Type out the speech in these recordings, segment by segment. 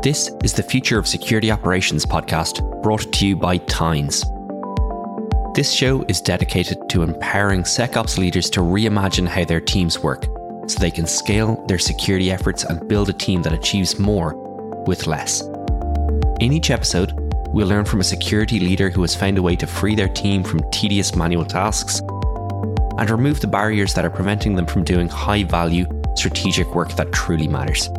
This is the Future of Security Operations podcast brought to you by Tines. This show is dedicated to empowering SecOps leaders to reimagine how their teams work so they can scale their security efforts and build a team that achieves more with less. In each episode, we'll learn from a security leader who has found a way to free their team from tedious manual tasks and remove the barriers that are preventing them from doing high value, strategic work that truly matters.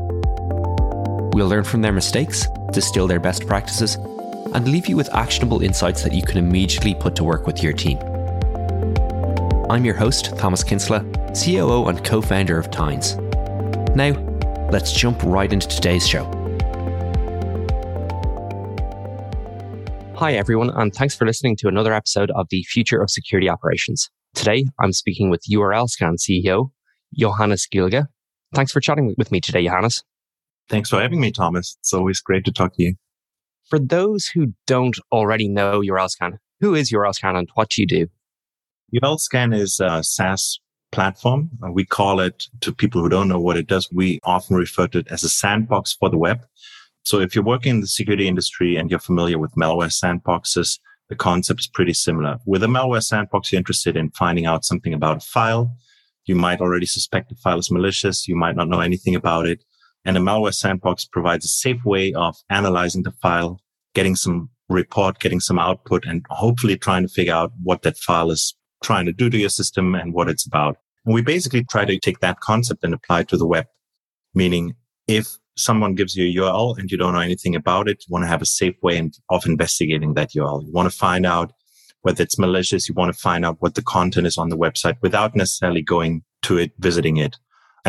We'll learn from their mistakes, distill their best practices, and leave you with actionable insights that you can immediately put to work with your team. I'm your host, Thomas Kinsella, COO and co founder of Tines. Now, let's jump right into today's show. Hi, everyone, and thanks for listening to another episode of the Future of Security Operations. Today, I'm speaking with URL Scan CEO, Johannes Gilger. Thanks for chatting with me today, Johannes. Thanks for having me, Thomas. It's always great to talk to you. For those who don't already know URLscan, who is URLscan and what do you do? URLscan is a SaaS platform. Uh, we call it, to people who don't know what it does, we often refer to it as a sandbox for the web. So if you're working in the security industry and you're familiar with malware sandboxes, the concept is pretty similar. With a malware sandbox, you're interested in finding out something about a file. You might already suspect the file is malicious. You might not know anything about it. And a malware sandbox provides a safe way of analyzing the file, getting some report, getting some output, and hopefully trying to figure out what that file is trying to do to your system and what it's about. And we basically try to take that concept and apply it to the web, meaning if someone gives you a URL and you don't know anything about it, you want to have a safe way of investigating that URL. You want to find out whether it's malicious. You want to find out what the content is on the website without necessarily going to it, visiting it.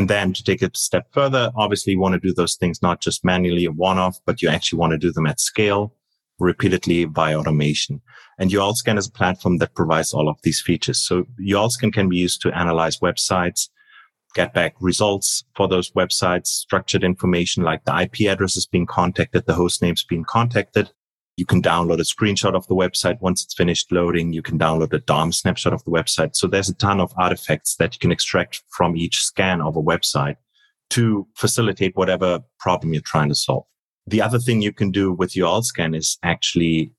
And then to take it a step further, obviously you want to do those things not just manually a one-off, but you actually want to do them at scale, repeatedly by automation. And URLscan is a platform that provides all of these features. So URLscan can be used to analyze websites, get back results for those websites, structured information like the IP addresses being contacted, the host names being contacted, you can download a screenshot of the website once it's finished loading. You can download a DOM snapshot of the website. So there's a ton of artifacts that you can extract from each scan of a website to facilitate whatever problem you're trying to solve. The other thing you can do with URL scan is actually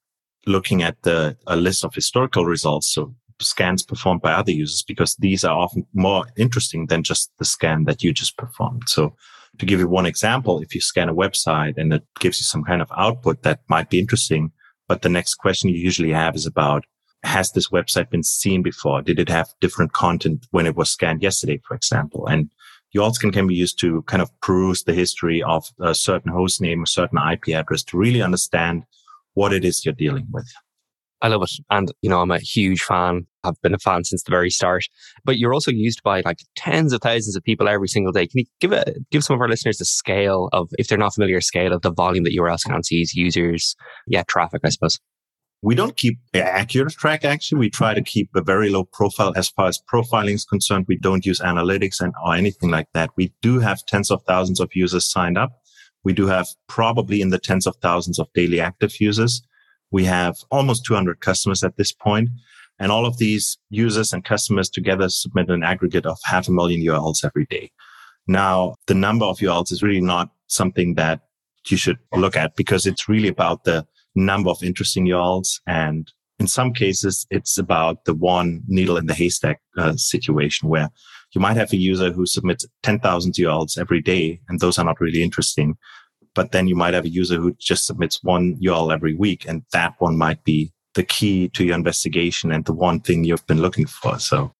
looking at the a list of historical results. So scans performed by other users because these are often more interesting than just the scan that you just performed. So to give you one example, if you scan a website and it gives you some kind of output that might be interesting, but the next question you usually have is about, has this website been seen before? Did it have different content when it was scanned yesterday, for example? And URLscan can be used to kind of peruse the history of a certain host name, a certain IP address to really understand what it is you're dealing with. I love it. And, you know, I'm a huge fan. I've been a fan since the very start. But you're also used by like tens of thousands of people every single day. Can you give a give some of our listeners the scale of, if they're not familiar, scale of the volume that URLscan sees, users, yeah, traffic, I suppose? We don't keep accurate track. Actually, we try to keep a very low profile as far as profiling is concerned. We don't use analytics and or anything like that. We do have tens of thousands of users signed up. We do have probably in the tens of thousands of daily active users. We have almost 200 customers at this point, And all of these users and customers together submit an aggregate of half a million URLs every day. Now, the number of URLs is really not something that you should look at because it's really about the number of interesting URLs. And in some cases, it's about the one needle in the haystack uh, situation where you might have a user who submits 10,000 URLs every day, and those are not really interesting but then you might have a user who just submits one URL every week, and that one might be the key to your investigation and the one thing you've been looking for. So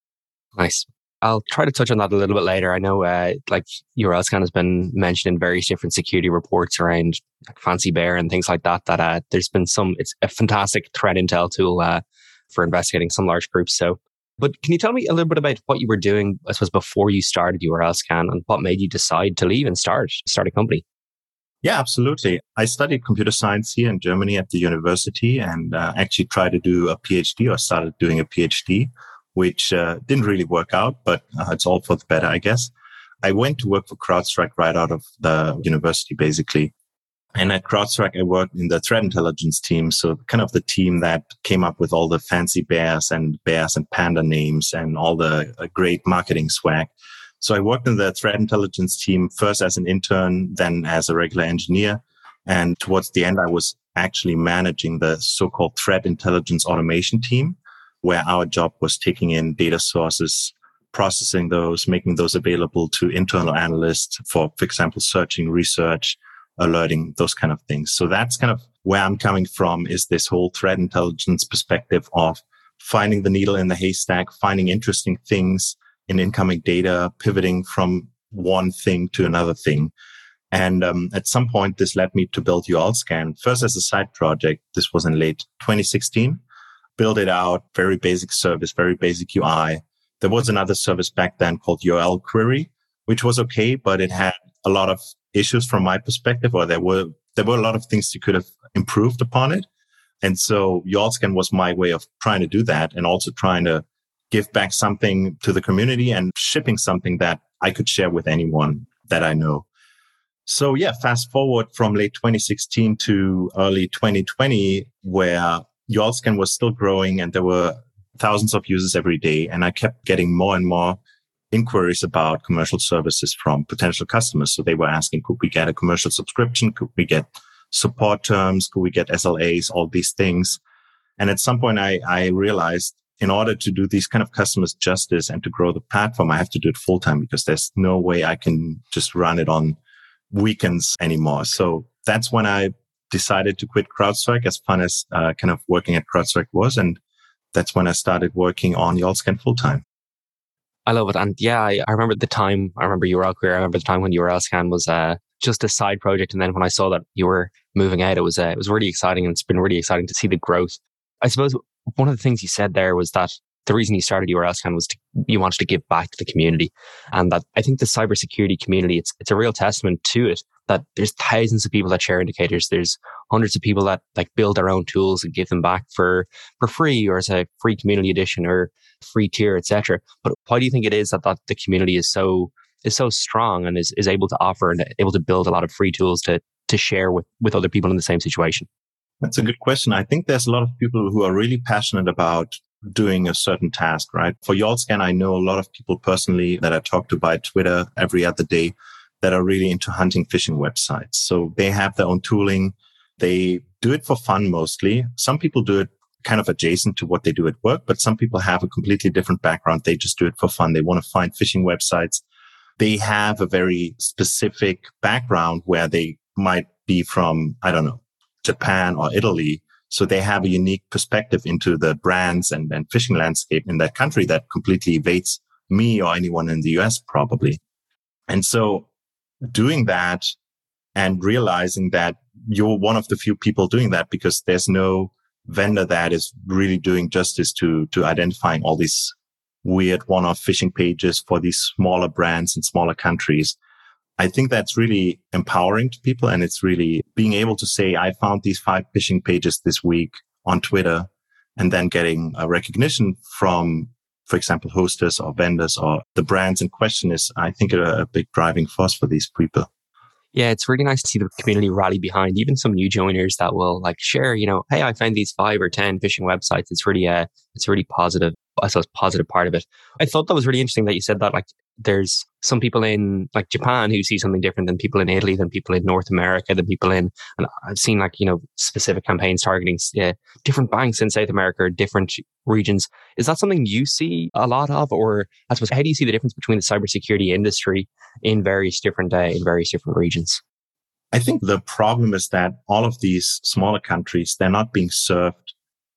nice. I'll try to touch on that a little bit later. I know, uh, like URL scan has been mentioned in various different security reports around like Fancy Bear and things like that. That uh, there's been some. It's a fantastic threat intel tool uh, for investigating some large groups. So, but can you tell me a little bit about what you were doing? I suppose before you started URL scan and what made you decide to leave and start start a company. Yeah, absolutely. I studied computer science here in Germany at the university and uh, actually tried to do a PhD or started doing a PhD, which uh, didn't really work out, but uh, it's all for the better, I guess. I went to work for CrowdStrike right out of the university, basically. And at CrowdStrike, I worked in the threat intelligence team. So kind of the team that came up with all the fancy bears and bears and panda names and all the uh, great marketing swag. So I worked in the threat intelligence team first as an intern, then as a regular engineer. And towards the end, I was actually managing the so-called threat intelligence automation team, where our job was taking in data sources, processing those, making those available to internal analysts for, for example, searching, research, alerting, those kind of things. So that's kind of where I'm coming from is this whole threat intelligence perspective of finding the needle in the haystack, finding interesting things in incoming data, pivoting from one thing to another thing. And um, at some point, this led me to build URLscan first as a side project. This was in late 2016. Build it out, very basic service, very basic UI. There was another service back then called URL Query, which was okay, but it had a lot of issues from my perspective, or there were there were a lot of things you could have improved upon it. And so URLscan was my way of trying to do that and also trying to give back something to the community and shipping something that I could share with anyone that I know. So yeah, fast forward from late 2016 to early 2020, where URLscan was still growing and there were thousands of users every day. And I kept getting more and more inquiries about commercial services from potential customers. So they were asking, could we get a commercial subscription? Could we get support terms? Could we get SLAs? All these things. And at some point I, I realized in order to do these kind of customers justice and to grow the platform, I have to do it full time because there's no way I can just run it on weekends anymore. So that's when I decided to quit CrowdStrike as fun as uh, kind of working at CrowdStrike was. And that's when I started working on URLscan full time. I love it. And yeah, I, I, remember the time, I remember URL Query. I remember the time when URLscan was uh, just a side project. And then when I saw that you were moving out, it was, uh, it was really exciting. And it's been really exciting to see the growth. I suppose one of the things you said there was that the reason you started URLscan was to, you wanted to give back to the community. And that I think the cybersecurity community, it's, it's a real testament to it that there's thousands of people that share indicators. There's hundreds of people that like build their own tools and give them back for, for free or as a free community edition or free tier, etc. But why do you think it is that, that the community is so, is so strong and is, is able to offer and able to build a lot of free tools to, to share with, with other people in the same situation? That's a good question. I think there's a lot of people who are really passionate about doing a certain task, right? For URLscan, I know a lot of people personally that I talk to by Twitter every other day that are really into hunting phishing websites. So they have their own tooling. They do it for fun mostly. Some people do it kind of adjacent to what they do at work, but some people have a completely different background. They just do it for fun. They want to find phishing websites. They have a very specific background where they might be from, I don't know, Japan or Italy so they have a unique perspective into the brands and, and phishing landscape in that country that completely evades me or anyone in the US probably. And so doing that and realizing that you're one of the few people doing that because there's no vendor that is really doing justice to, to identifying all these weird one-off phishing pages for these smaller brands in smaller countries. I think that's really empowering to people. And it's really being able to say, I found these five phishing pages this week on Twitter and then getting a recognition from, for example, hostess or vendors or the brands in question is, I think, a, a big driving force for these people. Yeah, it's really nice to see the community rally behind even some new joiners that will like share, you know, hey, I found these five or 10 phishing websites. It's really, uh, it's really positive. I suppose positive part of it. I thought that was really interesting that you said that like there's some people in like Japan who see something different than people in Italy, than people in North America, than people in, and I've seen like, you know, specific campaigns targeting uh, different banks in South America different regions. Is that something you see a lot of? Or I suppose, how do you see the difference between the cybersecurity industry in various different, uh, in various different regions? I think the problem is that all of these smaller countries, they're not being served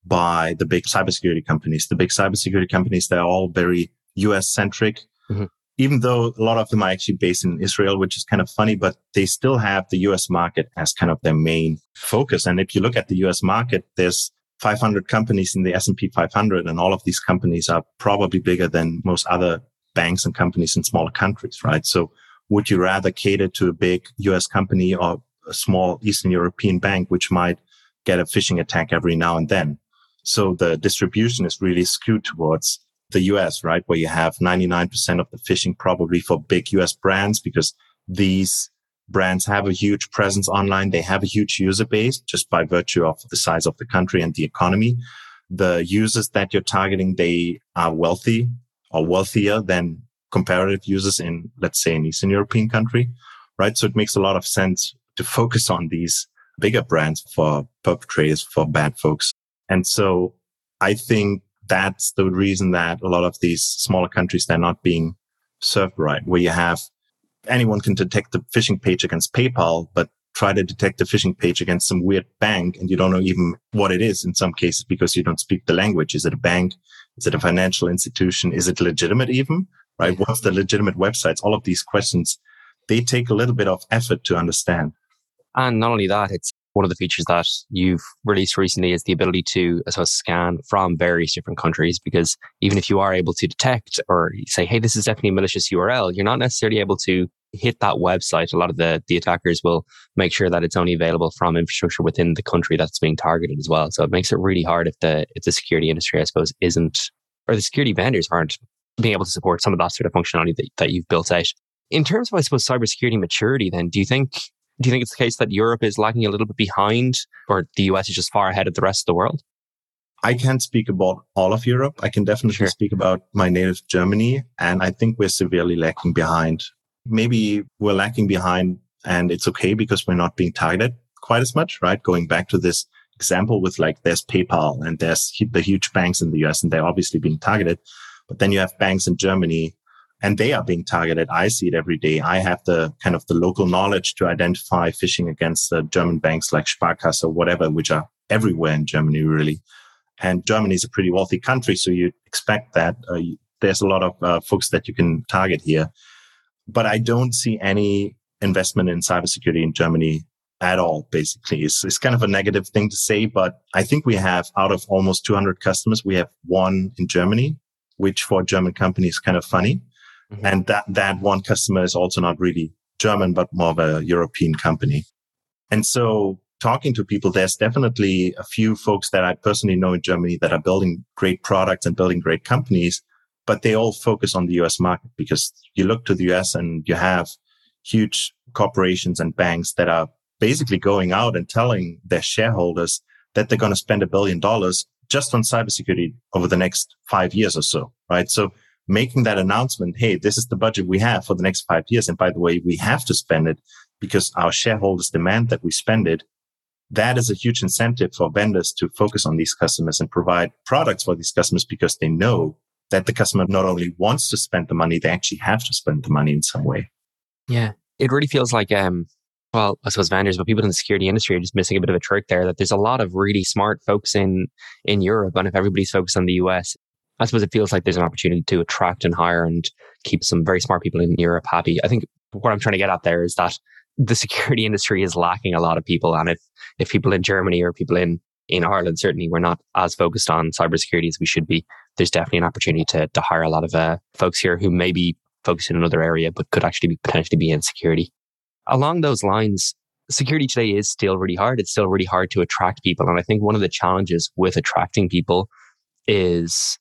by the big cybersecurity companies. The big cybersecurity companies, they're all very US centric. Mm-hmm even though a lot of them are actually based in Israel, which is kind of funny, but they still have the US market as kind of their main focus. And if you look at the US market, there's 500 companies in the S&P 500 and all of these companies are probably bigger than most other banks and companies in smaller countries, right? So would you rather cater to a big US company or a small Eastern European bank, which might get a phishing attack every now and then? So the distribution is really skewed towards the US, right? Where you have 99% of the phishing probably for big US brands because these brands have a huge presence online. They have a huge user base just by virtue of the size of the country and the economy. The users that you're targeting, they are wealthy or wealthier than comparative users in, let's say, an Eastern European country, right? So it makes a lot of sense to focus on these bigger brands for perpetrators, for bad folks. And so I think that's the reason that a lot of these smaller countries, they're not being served right, where you have anyone can detect the phishing page against PayPal, but try to detect the phishing page against some weird bank and you don't know even what it is in some cases because you don't speak the language. Is it a bank? Is it a financial institution? Is it legitimate even? Right? What's the legitimate websites? All of these questions, they take a little bit of effort to understand. And not only that, it's one of the features that you've released recently is the ability to uh, I suppose, scan from various different countries because even if you are able to detect or say, hey, this is definitely a malicious URL, you're not necessarily able to hit that website. A lot of the, the attackers will make sure that it's only available from infrastructure within the country that's being targeted as well. So it makes it really hard if the if the security industry, I suppose, isn't or the security vendors aren't being able to support some of that sort of functionality that, that you've built out. In terms of, I suppose, cybersecurity maturity, then, do you think do you think it's the case that Europe is lagging a little bit behind or the US is just far ahead of the rest of the world? I can't speak about all of Europe. I can definitely sure. speak about my native Germany. And I think we're severely lacking behind. Maybe we're lacking behind and it's okay because we're not being targeted quite as much, right? Going back to this example with like there's PayPal and there's the huge banks in the US and they're obviously being targeted. But then you have banks in Germany and they are being targeted. I see it every day. I have the kind of the local knowledge to identify phishing against the German banks like Sparkasse or whatever, which are everywhere in Germany, really. And Germany is a pretty wealthy country, so you expect that uh, there's a lot of uh, folks that you can target here. But I don't see any investment in cybersecurity in Germany at all, basically. It's, it's kind of a negative thing to say, but I think we have out of almost 200 customers, we have one in Germany, which for a German company is kind of funny. Mm-hmm. And that, that one customer is also not really German, but more of a European company. And so talking to people, there's definitely a few folks that I personally know in Germany that are building great products and building great companies, but they all focus on the US market because you look to the US and you have huge corporations and banks that are basically going out and telling their shareholders that they're going to spend a billion dollars just on cybersecurity over the next five years or so, right? So making that announcement, hey, this is the budget we have for the next five years. And by the way, we have to spend it because our shareholders demand that we spend it. That is a huge incentive for vendors to focus on these customers and provide products for these customers because they know that the customer not only wants to spend the money, they actually have to spend the money in some way. Yeah. It really feels like, um, well, I suppose vendors, but people in the security industry are just missing a bit of a trick there that there's a lot of really smart folks in, in Europe. And if everybody's focused on the US, I suppose it feels like there's an opportunity to attract and hire and keep some very smart people in Europe happy. I think what I'm trying to get at there is that the security industry is lacking a lot of people. And if, if people in Germany or people in, in Ireland, certainly we're not as focused on cybersecurity as we should be, there's definitely an opportunity to, to hire a lot of uh, folks here who may be focused in another area, but could actually be potentially be in security. Along those lines, security today is still really hard. It's still really hard to attract people. And I think one of the challenges with attracting people is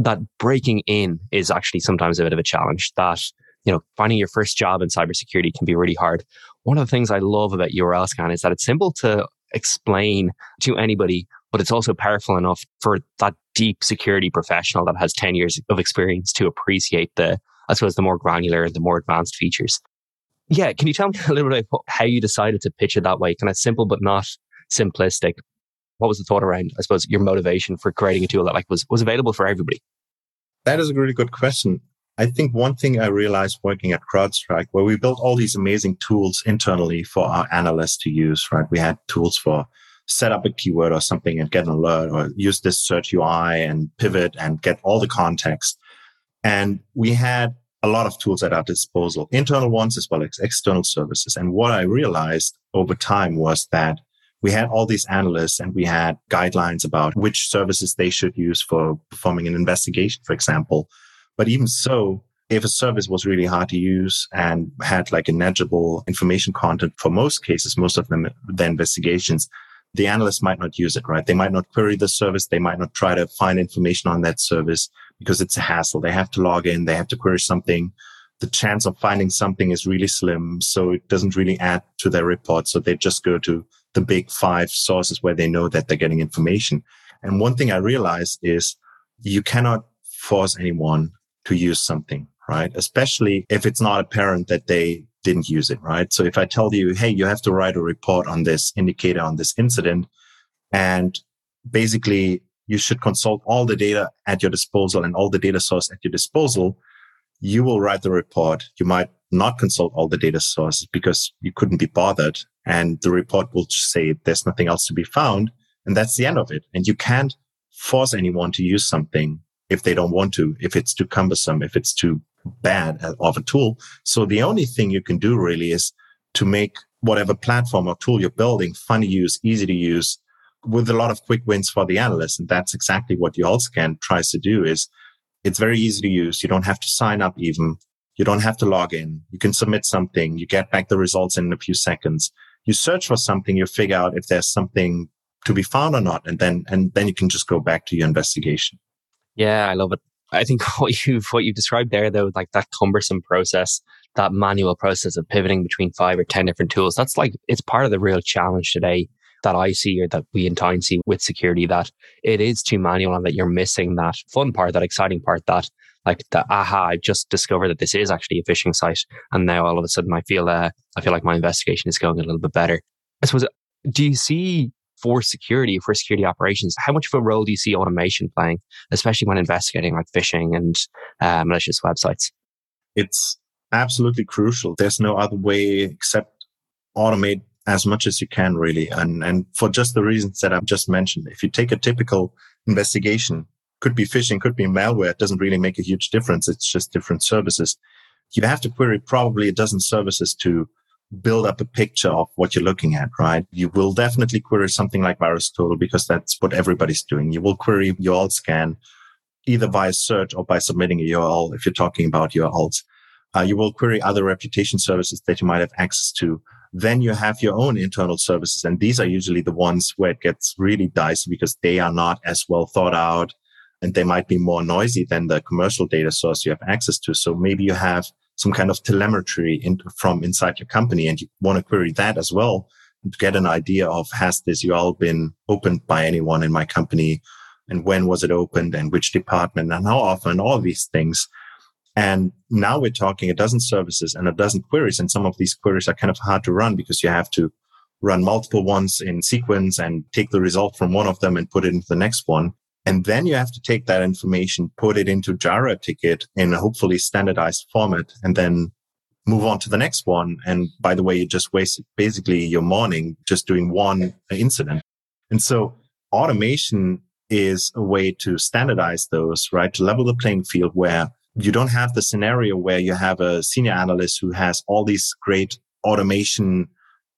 that breaking in is actually sometimes a bit of a challenge. That, you know, finding your first job in cybersecurity can be really hard. One of the things I love about URL scan is that it's simple to explain to anybody, but it's also powerful enough for that deep security professional that has 10 years of experience to appreciate the, I suppose, the more granular, and the more advanced features. Yeah. Can you tell me a little bit about how you decided to pitch it that way? Kind of simple, but not simplistic, what was the thought around, I suppose, your motivation for creating a tool that like was, was available for everybody? That is a really good question. I think one thing I realized working at CrowdStrike, where we built all these amazing tools internally for our analysts to use, right? We had tools for set up a keyword or something and get an alert or use this search UI and pivot and get all the context. And we had a lot of tools at our disposal, internal ones as well as external services. And what I realized over time was that we had all these analysts and we had guidelines about which services they should use for performing an investigation, for example. But even so, if a service was really hard to use and had like a negligible information content for most cases, most of them, the investigations, the analysts might not use it, right? They might not query the service. They might not try to find information on that service because it's a hassle. They have to log in. They have to query something. The chance of finding something is really slim. So it doesn't really add to their report. So they just go to the big five sources where they know that they're getting information. And one thing I realized is you cannot force anyone to use something, right? Especially if it's not apparent that they didn't use it, right? So if I tell you, hey, you have to write a report on this indicator on this incident, and basically you should consult all the data at your disposal and all the data source at your disposal, you will write the report. You might not consult all the data sources because you couldn't be bothered. And the report will say there's nothing else to be found. And that's the end of it. And you can't force anyone to use something if they don't want to, if it's too cumbersome, if it's too bad of a tool. So the only thing you can do really is to make whatever platform or tool you're building fun to use, easy to use with a lot of quick wins for the analyst. And that's exactly what URLscan tries to do is it's very easy to use. You don't have to sign up even. You don't have to log in. You can submit something. You get back the results in a few seconds. You search for something. You figure out if there's something to be found or not. And then, and then you can just go back to your investigation. Yeah, I love it. I think what you've what you described there, though, like that cumbersome process, that manual process of pivoting between five or ten different tools, that's like it's part of the real challenge today that I see or that we in Tines see with security that it is too manual and that you're missing that fun part, that exciting part, that like the aha, I just discovered that this is actually a phishing site, and now all of a sudden I feel uh, I feel like my investigation is going a little bit better. I suppose. Do you see for security, for security operations, how much of a role do you see automation playing, especially when investigating like phishing and uh, malicious websites? It's absolutely crucial. There's no other way except automate as much as you can, really. And, and for just the reasons that I've just mentioned, if you take a typical investigation, could be phishing, could be malware, it doesn't really make a huge difference. It's just different services. You have to query probably a dozen services to build up a picture of what you're looking at, right? You will definitely query something like VirusTotal because that's what everybody's doing. You will query URLscan either via search or by submitting a URL if you're talking about URLs. Uh, you will query other reputation services that you might have access to. Then you have your own internal services. And these are usually the ones where it gets really dicey because they are not as well thought out and they might be more noisy than the commercial data source you have access to. So maybe you have some kind of telemetry in, from inside your company and you want to query that as well to get an idea of has this URL been opened by anyone in my company and when was it opened and which department and how often all these things. And now we're talking a dozen services and a dozen queries. And some of these queries are kind of hard to run because you have to run multiple ones in sequence and take the result from one of them and put it into the next one. And then you have to take that information, put it into Jira ticket in a hopefully standardized format, and then move on to the next one. And by the way, you just wasted basically your morning just doing one incident. And so automation is a way to standardize those, right? To level the playing field where you don't have the scenario where you have a senior analyst who has all these great automation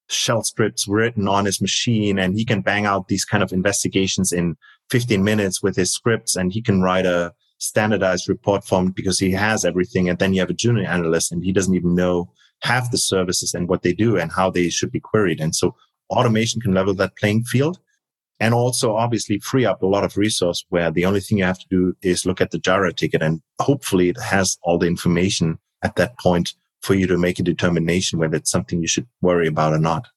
shell scripts written on his machine and he can bang out these kind of investigations in 15 minutes with his scripts and he can write a standardized report form because he has everything. And then you have a junior analyst and he doesn't even know half the services and what they do and how they should be queried. And so automation can level that playing field and also obviously free up a lot of resource where the only thing you have to do is look at the Jira ticket and hopefully it has all the information at that point for you to make a determination whether it's something you should worry about or not.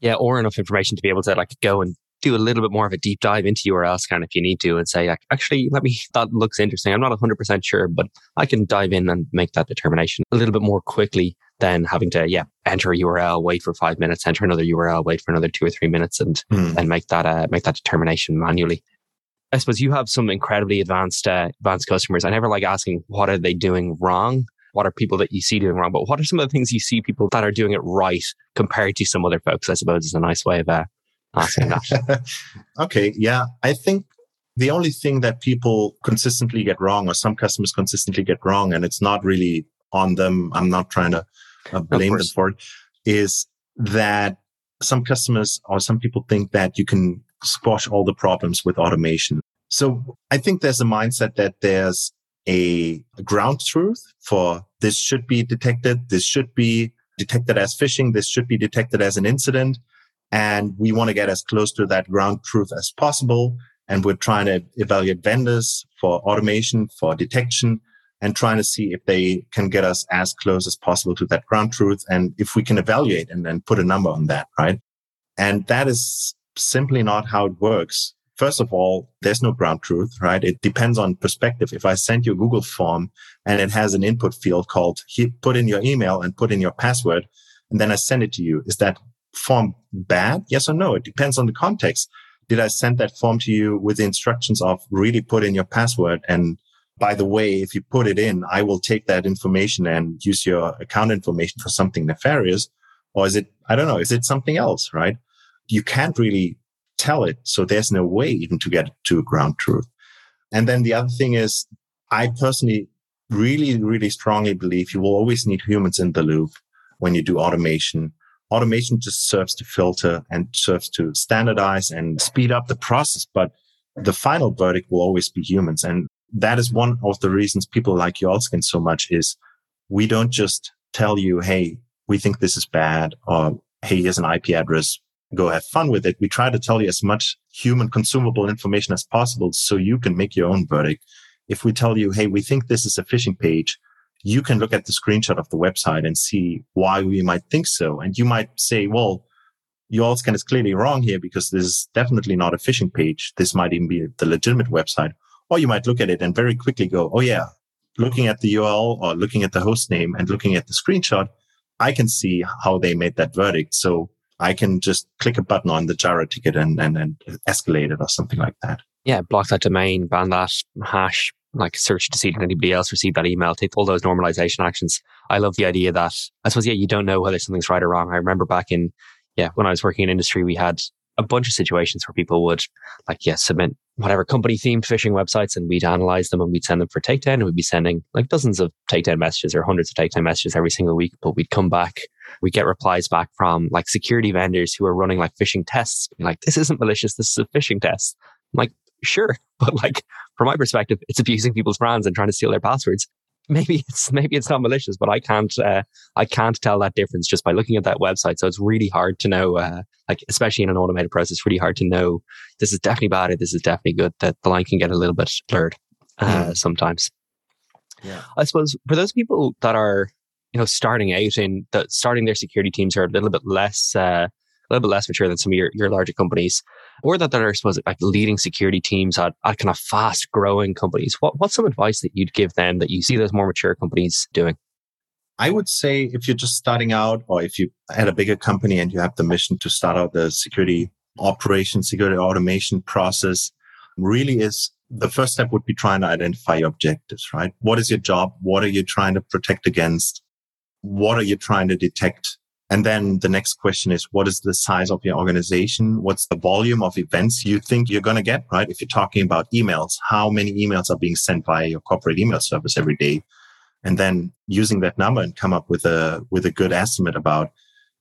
Yeah, or enough information to be able to like go and do a little bit more of a deep dive into URLscan if you need to and say, like, actually, let me, that looks interesting. I'm not 100% sure, but I can dive in and make that determination a little bit more quickly than having to, yeah, enter a URL, wait for five minutes, enter another URL, wait for another two or three minutes and, mm. and make that, uh, make that determination manually. I suppose you have some incredibly advanced, uh, advanced customers. I never like asking, what are they doing wrong? What are people that you see doing wrong? But what are some of the things you see people that are doing it right compared to some other folks? I suppose is a nice way of, uh, asking that. okay. Yeah. I think the only thing that people consistently get wrong or some customers consistently get wrong, and it's not really on them. I'm not trying to uh, blame them for it is that some customers or some people think that you can squash all the problems with automation. So I think there's a mindset that there's a, a ground truth for this should be detected. This should be detected as phishing. This should be detected as an incident. And we want to get as close to that ground truth as possible. And we're trying to evaluate vendors for automation, for detection, and trying to see if they can get us as close as possible to that ground truth. And if we can evaluate and then put a number on that, right? And that is simply not how it works. First of all, there's no ground truth, right? It depends on perspective. If I send you a Google form and it has an input field called put in your email and put in your password, and then I send it to you, is that form bad? Yes or no? It depends on the context. Did I send that form to you with the instructions of really put in your password? And by the way, if you put it in, I will take that information and use your account information for something nefarious. Or is it, I don't know, is it something else, right? You can't really tell it. So there's no way even to get to ground truth. And then the other thing is, I personally really, really strongly believe you will always need humans in the loop when you do automation. Automation just serves to filter and serves to standardize and speed up the process. But the final verdict will always be humans. And that is one of the reasons people like URLscan so much is we don't just tell you, Hey, we think this is bad or Hey, here's an IP address go have fun with it. We try to tell you as much human consumable information as possible so you can make your own verdict. If we tell you, Hey, we think this is a phishing page, you can look at the screenshot of the website and see why we might think so. And you might say, well, your URLscan is clearly wrong here because this is definitely not a phishing page. This might even be the legitimate website. Or you might look at it and very quickly go, Oh yeah, looking at the URL or looking at the host name and looking at the screenshot, I can see how they made that verdict. So I can just click a button on the Jira ticket and, and, and escalate it or something like that. Yeah, block that domain, ban that hash, like search to see if anybody else received that email, take all those normalization actions. I love the idea that I suppose, yeah, you don't know whether something's right or wrong. I remember back in, yeah, when I was working in industry, we had a bunch of situations where people would like, yeah, submit whatever company themed phishing websites and we'd analyze them and we'd send them for takedown and we'd be sending like dozens of takedown messages or hundreds of takedown messages every single week. But we'd come back, we'd get replies back from like security vendors who are running like phishing tests, like, this isn't malicious, this is a phishing test. I'm like, sure. But like, from my perspective, it's abusing people's brands and trying to steal their passwords maybe it's maybe it's not malicious, but I can't uh, I can't tell that difference just by looking at that website. So it's really hard to know, uh, like especially in an automated process, really hard to know this is definitely bad or this is definitely good. That the line can get a little bit blurred uh, mm. sometimes. Yeah, I suppose for those people that are you know starting out in that starting their security teams are a little bit less uh, a little bit less mature than some of your, your larger companies, or that that are, suppose, like leading security teams at, at kind of fast growing companies. What, what's some advice that you'd give them that you see those more mature companies doing? I would say if you're just starting out or if you at a bigger company and you have the mission to start out the security operation, security automation process, really is the first step would be trying to identify your objectives, right? What is your job? What are you trying to protect against? What are you trying to detect? And then the next question is, what is the size of your organization? What's the volume of events you think you're going to get, right? If you're talking about emails, how many emails are being sent via your corporate email service every day? And then using that number and come up with a, with a good estimate about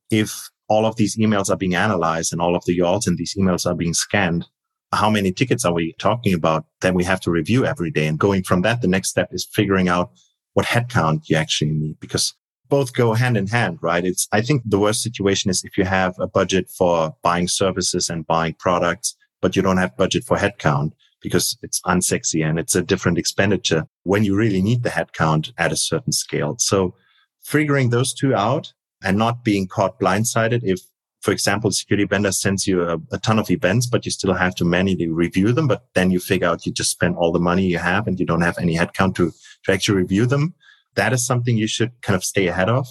if all of these emails are being analyzed and all of the URLs in these emails are being scanned, how many tickets are we talking about? Then we have to review every day. And going from that, the next step is figuring out what headcount you actually need because both go hand in hand, right? It's, I think the worst situation is if you have a budget for buying services and buying products, but you don't have budget for headcount because it's unsexy and it's a different expenditure when you really need the headcount at a certain scale. So figuring those two out and not being caught blindsided if for example, security vendor sends you a, a, ton of events, but you still have to manually review them. But then you figure out you just spend all the money you have and you don't have any headcount to, to actually review them that is something you should kind of stay ahead of.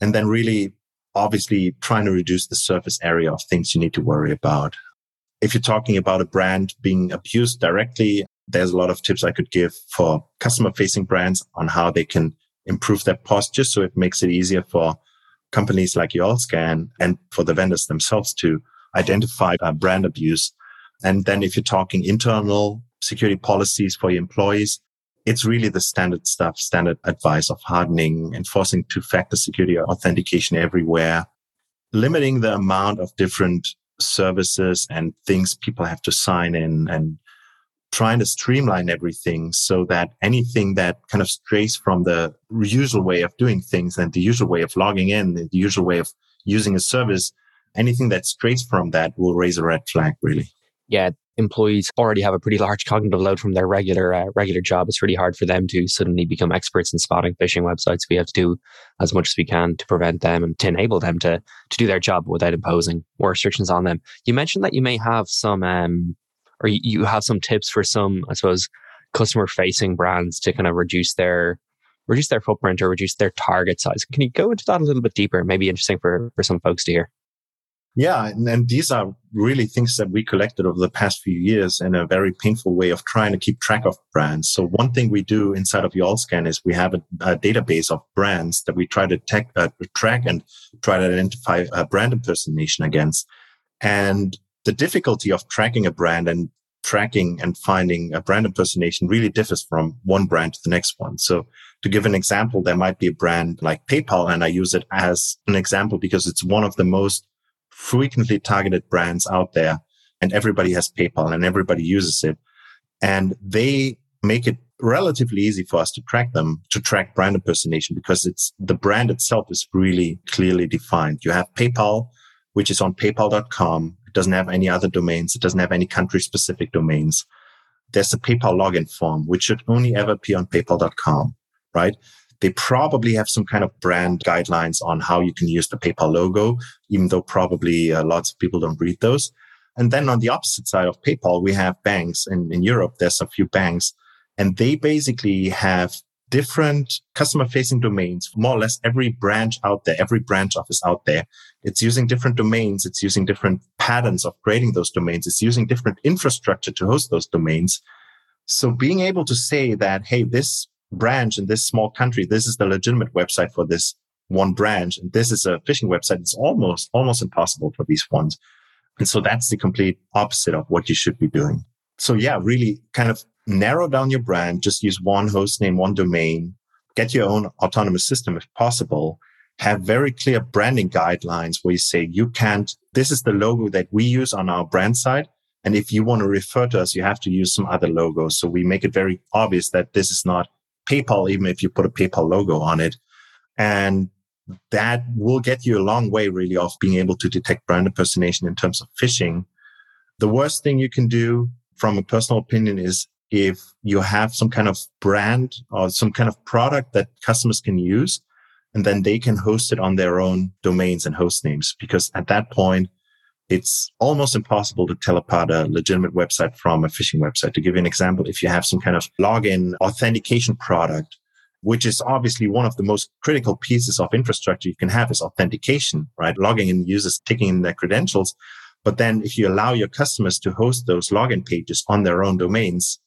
And then really, obviously trying to reduce the surface area of things you need to worry about. If you're talking about a brand being abused directly, there's a lot of tips I could give for customer facing brands on how they can improve their posture. So it makes it easier for companies like URLscan and for the vendors themselves to identify uh, brand abuse. And then if you're talking internal security policies for your employees, it's really the standard stuff, standard advice of hardening, enforcing two factor security authentication everywhere, limiting the amount of different services and things people have to sign in and trying to streamline everything so that anything that kind of strays from the usual way of doing things and the usual way of logging in, the usual way of using a service, anything that strays from that will raise a red flag, really. Yeah, employees already have a pretty large cognitive load from their regular uh, regular job. It's really hard for them to suddenly become experts in spotting phishing websites. We have to do as much as we can to prevent them and to enable them to to do their job without imposing more restrictions on them. You mentioned that you may have some um, or you have some tips for some, I suppose, customer facing brands to kind of reduce their reduce their footprint or reduce their target size. Can you go into that a little bit deeper? Maybe interesting for, for some folks to hear. Yeah, and, and, these are really things that we collected over the past few years in a very painful way of trying to keep track of brands. So one thing we do inside of URLscan is we have a, a database of brands that we try to tech, uh, track and try to identify a brand impersonation against. And the difficulty of tracking a brand and tracking and finding a brand impersonation really differs from one brand to the next one. So to give an example, there might be a brand like PayPal, and I use it as an example because it's one of the most frequently targeted brands out there and everybody has PayPal and everybody uses it. And they make it relatively easy for us to track them, to track brand impersonation because it's the brand itself is really clearly defined. You have PayPal, which is on paypal.com. It doesn't have any other domains. It doesn't have any country specific domains. There's a PayPal login form, which should only ever appear on paypal.com, right? They probably have some kind of brand guidelines on how you can use the PayPal logo, even though probably uh, lots of people don't read those. And then on the opposite side of PayPal, we have banks. In, in Europe, there's a few banks and they basically have different customer facing domains more or less every branch out there, every branch office out there. It's using different domains. It's using different patterns of creating those domains. It's using different infrastructure to host those domains. So being able to say that, Hey, this branch in this small country, this is the legitimate website for this one branch. And this is a phishing website. It's almost, almost impossible for these ones. And so that's the complete opposite of what you should be doing. So yeah, really kind of narrow down your brand. Just use one host name, one domain, get your own autonomous system if possible. Have very clear branding guidelines where you say you can't, this is the logo that we use on our brand side. And if you want to refer to us, you have to use some other logo. So we make it very obvious that this is not PayPal, even if you put a PayPal logo on it. And that will get you a long way really of being able to detect brand impersonation in terms of phishing. The worst thing you can do from a personal opinion is if you have some kind of brand or some kind of product that customers can use and then they can host it on their own domains and host names. Because at that point, it's almost impossible to tell apart a legitimate website from a phishing website. To give you an example, if you have some kind of login authentication product, which is obviously one of the most critical pieces of infrastructure you can have is authentication, right? Logging in users, taking in their credentials. But then if you allow your customers to host those login pages on their own domains,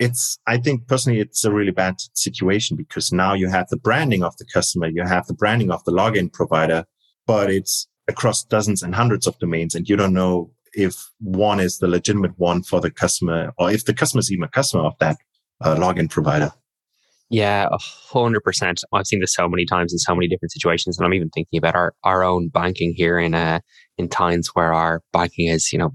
it's, I think personally, it's a really bad situation because now you have the branding of the customer, you have the branding of the login provider, but it's across dozens and hundreds of domains and you don't know if one is the legitimate one for the customer or if the customer is even a customer of that uh, login provider. Yeah, a hundred percent. I've seen this so many Tines in so many different situations, and I'm even thinking about our, our own banking here in uh in times where our banking is, you know,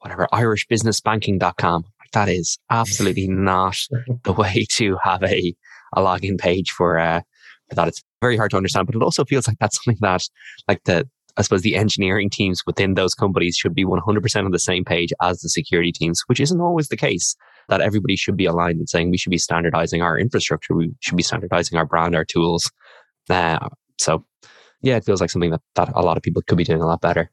whatever irishbusinessbanking.com. That is absolutely not the way to have a a login page for uh for that. It's very hard to understand, but it also feels like that's something that like the I suppose the engineering teams within those companies should be 100% on the same page as the security teams, which isn't always the case. That everybody should be aligned and saying we should be standardizing our infrastructure, we should be standardizing our brand, our tools. Uh, so, yeah, it feels like something that, that a lot of people could be doing a lot better.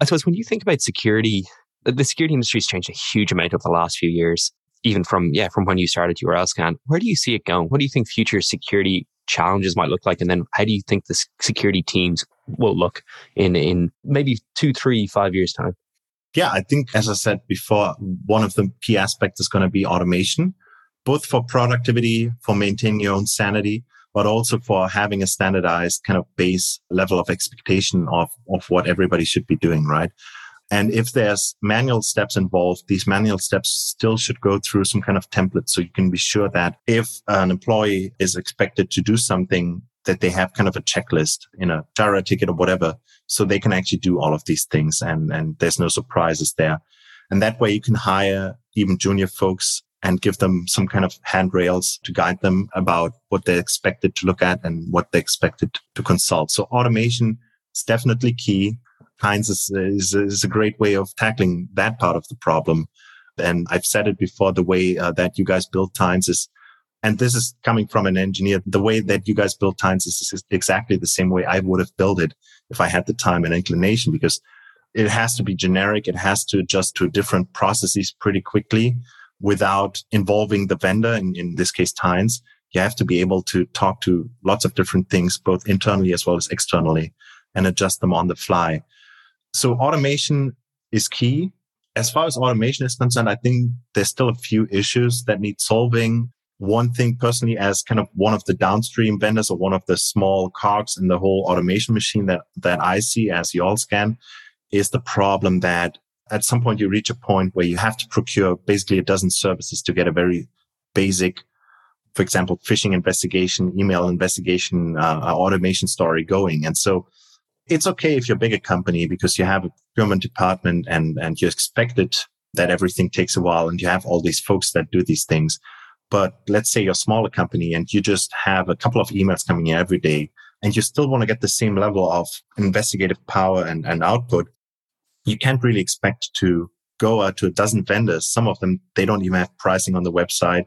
I suppose when you think about security, the security industry has changed a huge amount over the last few years, even from, yeah, from when you started URLscan. Where do you see it going? What do you think future security challenges might look like? And then how do you think the security teams will look in, in maybe two, three, five years time? Yeah, I think, as I said before, one of the key aspects is going to be automation, both for productivity, for maintaining your own sanity, but also for having a standardized kind of base level of expectation of, of what everybody should be doing, right? And if there's manual steps involved, these manual steps still should go through some kind of template. So you can be sure that if an employee is expected to do something, that they have kind of a checklist in a Jira ticket or whatever. So they can actually do all of these things and, and there's no surprises there. And that way you can hire even junior folks and give them some kind of handrails to guide them about what they're expected to look at and what they're expected to consult. So automation is definitely key. Tines is, is, is a great way of tackling that part of the problem. And I've said it before, the way uh, that you guys build Tines is, and this is coming from an engineer, the way that you guys build Tines is exactly the same way I would have built it if I had the time and inclination, because it has to be generic. It has to adjust to different processes pretty quickly without involving the vendor. In, in this case, Tines, you have to be able to talk to lots of different things, both internally as well as externally and adjust them on the fly. So automation is key. As far as automation is concerned, I think there's still a few issues that need solving. One thing personally, as kind of one of the downstream vendors or one of the small cogs in the whole automation machine that, that I see as URLscan is the problem that at some point you reach a point where you have to procure basically a dozen services to get a very basic, for example, phishing investigation, email investigation, uh, uh automation story going. And so it's okay if you're a bigger company because you have a procurement department and, and you expect it that everything takes a while and you have all these folks that do these things. But let's say you're a smaller company and you just have a couple of emails coming in every day and you still want to get the same level of investigative power and, and output. You can't really expect to go out to a dozen vendors. Some of them, they don't even have pricing on the website.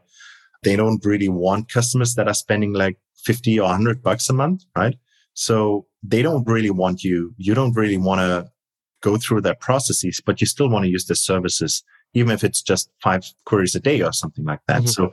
They don't really want customers that are spending like 50 or 100 bucks a month, right? So they don't really want you. You don't really want to go through their processes, but you still want to use the services, even if it's just five queries a day or something like that. Mm-hmm. So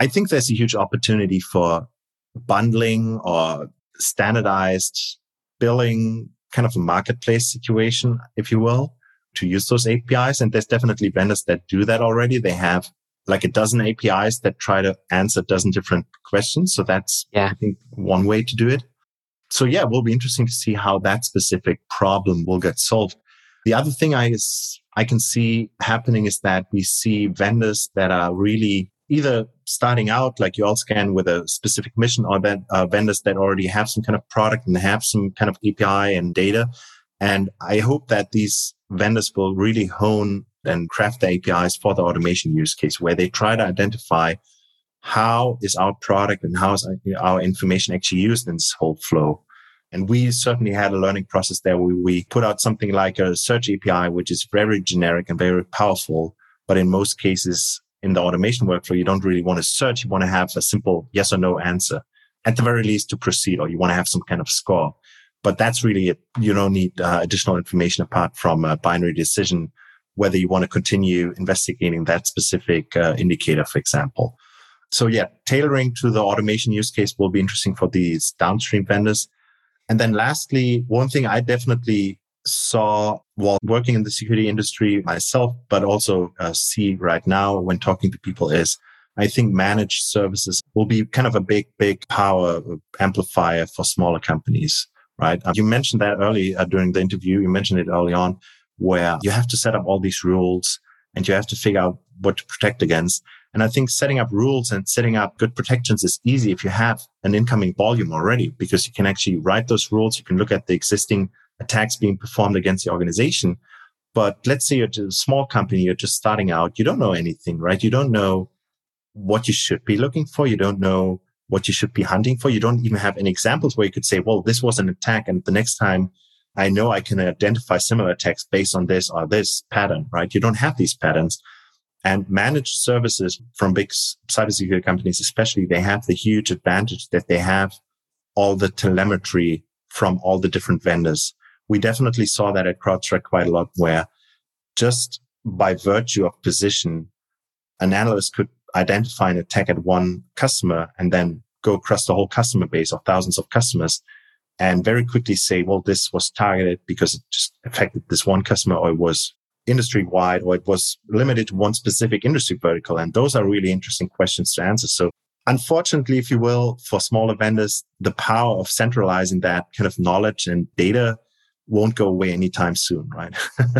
I think there's a huge opportunity for bundling or standardized billing, kind of a marketplace situation, if you will, to use those APIs. And there's definitely vendors that do that already. They have like a dozen APIs that try to answer a dozen different questions. So that's, yeah. I think, one way to do it. So yeah, it will be interesting to see how that specific problem will get solved. The other thing I is, I can see happening is that we see vendors that are really either starting out like URLscan with a specific mission or that uh, vendors that already have some kind of product and have some kind of API and data. And I hope that these vendors will really hone and craft the APIs for the automation use case where they try to identify how is our product and how is our information actually used in this whole flow? And we certainly had a learning process there where we put out something like a search API, which is very generic and very powerful. But in most cases in the automation workflow, you don't really want to search. You want to have a simple yes or no answer at the very least to proceed, or you want to have some kind of score. But that's really it. You don't need uh, additional information apart from a binary decision, whether you want to continue investigating that specific uh, indicator, for example. So yeah, tailoring to the automation use case will be interesting for these downstream vendors. And then lastly, one thing I definitely saw while working in the security industry myself, but also uh, see right now when talking to people is I think managed services will be kind of a big, big power amplifier for smaller companies, right? Um, you mentioned that early uh, during the interview. You mentioned it early on where you have to set up all these rules and you have to figure out what to protect against. And I think setting up rules and setting up good protections is easy if you have an incoming volume already, because you can actually write those rules. You can look at the existing attacks being performed against the organization. But let's say you're a small company, you're just starting out. You don't know anything, right? You don't know what you should be looking for. You don't know what you should be hunting for. You don't even have any examples where you could say, well, this was an attack. And the next time I know I can identify similar attacks based on this or this pattern, right? You don't have these patterns. And managed services from big cybersecurity companies, especially, they have the huge advantage that they have all the telemetry from all the different vendors. We definitely saw that at CrowdStrike quite a lot where just by virtue of position, an analyst could identify an attack at one customer and then go across the whole customer base of thousands of customers and very quickly say, well, this was targeted because it just affected this one customer or it was industry wide or it was limited to one specific industry vertical? And those are really interesting questions to answer. So unfortunately, if you will, for smaller vendors, the power of centralizing that kind of knowledge and data won't go away anytime soon, right?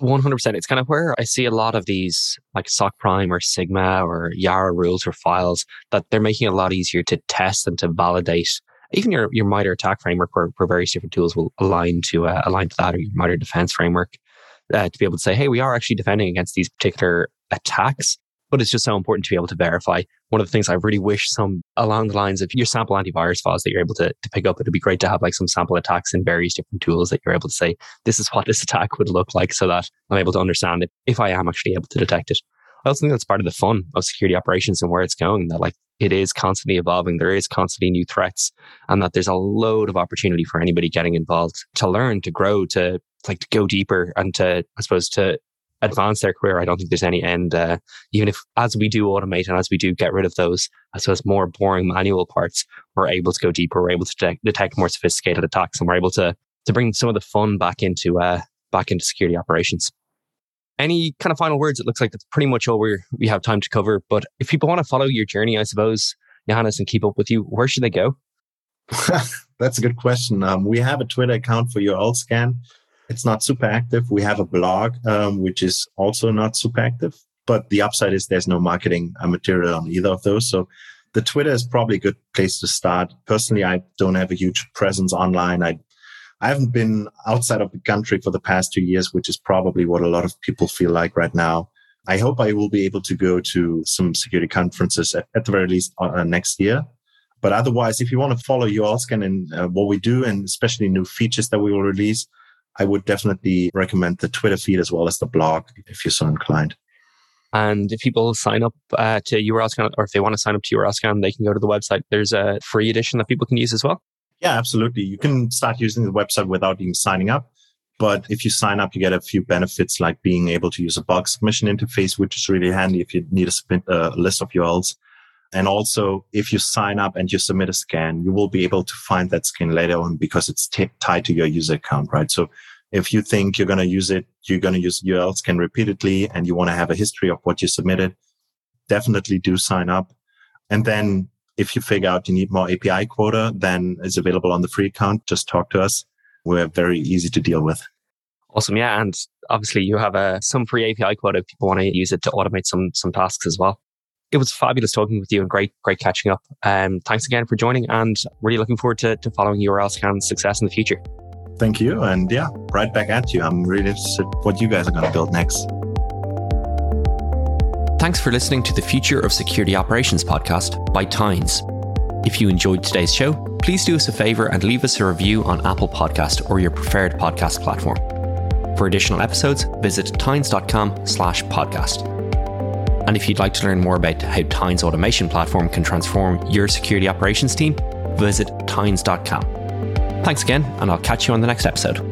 100%. It's kind of where I see a lot of these like SOC Prime or Sigma or Yara rules or files that they're making a lot easier to test and to validate. Even your, your MITRE ATT&CK framework where, where various different tools will align to uh, align to that or your MITRE defense framework uh, to be able to say, hey, we are actually defending against these particular attacks. But it's just so important to be able to verify. One of the things I really wish some along the lines of your sample antivirus files that you're able to, to pick up, it'd be great to have like some sample attacks in various different tools that you're able to say, this is what this attack would look like so that I'm able to understand it if I am actually able to detect it. I also think that's part of the fun of security operations and where it's going, that like it is constantly evolving. There is constantly new threats and that there's a load of opportunity for anybody getting involved to learn, to grow, to like to go deeper and to, I suppose, to advance their career, I don't think there's any end. Uh, even if, as we do automate and as we do get rid of those, I suppose, more boring manual parts, we're able to go deeper. We're able to de- detect more sophisticated attacks, and we're able to to bring some of the fun back into uh, back into security operations. Any kind of final words? It looks like that's pretty much all we we have time to cover. But if people want to follow your journey, I suppose, Johannes, and keep up with you, where should they go? that's a good question. Um, we have a Twitter account for URL scan it's not super active. We have a blog, um, which is also not super active. But the upside is there's no marketing uh, material on either of those. So the Twitter is probably a good place to start. Personally, I don't have a huge presence online. I I haven't been outside of the country for the past two years, which is probably what a lot of people feel like right now. I hope I will be able to go to some security conferences at, at the very least uh, next year. But otherwise, if you want to follow URLscan and uh, what we do, and especially new features that we will release, I would definitely recommend the Twitter feed as well as the blog if you're so inclined. And if people sign up uh, to URLscan or if they want to sign up to URLscan, they can go to the website. There's a free edition that people can use as well. Yeah, absolutely. You can start using the website without even signing up. But if you sign up, you get a few benefits like being able to use a bug submission interface, which is really handy if you need to submit a list of URLs. And also, if you sign up and you submit a scan, you will be able to find that scan later on because it's t- tied to your user account, right? So if you think you're going to use it, you're going to use URL scan repeatedly and you want to have a history of what you submitted, definitely do sign up. And then if you figure out you need more API quota, then it's available on the free account. Just talk to us. We're very easy to deal with. Awesome. Yeah. And obviously you have a, uh, some free API quota if people want to use it to automate some, some tasks as well. It was fabulous talking with you and great, great catching up. Um, thanks again for joining and really looking forward to, to following URL scan's success in the future. Thank you. And yeah, right back at you. I'm really interested what you guys are going to build next. Thanks for listening to the Future of Security Operations podcast by Tines. If you enjoyed today's show, please do us a favor and leave us a review on Apple Podcast or your preferred podcast platform. For additional episodes, visit tines.com slash podcast. And if you'd like to learn more about how Tines automation platform can transform your security operations team, visit tines.com. Thanks again, and I'll catch you on the next episode.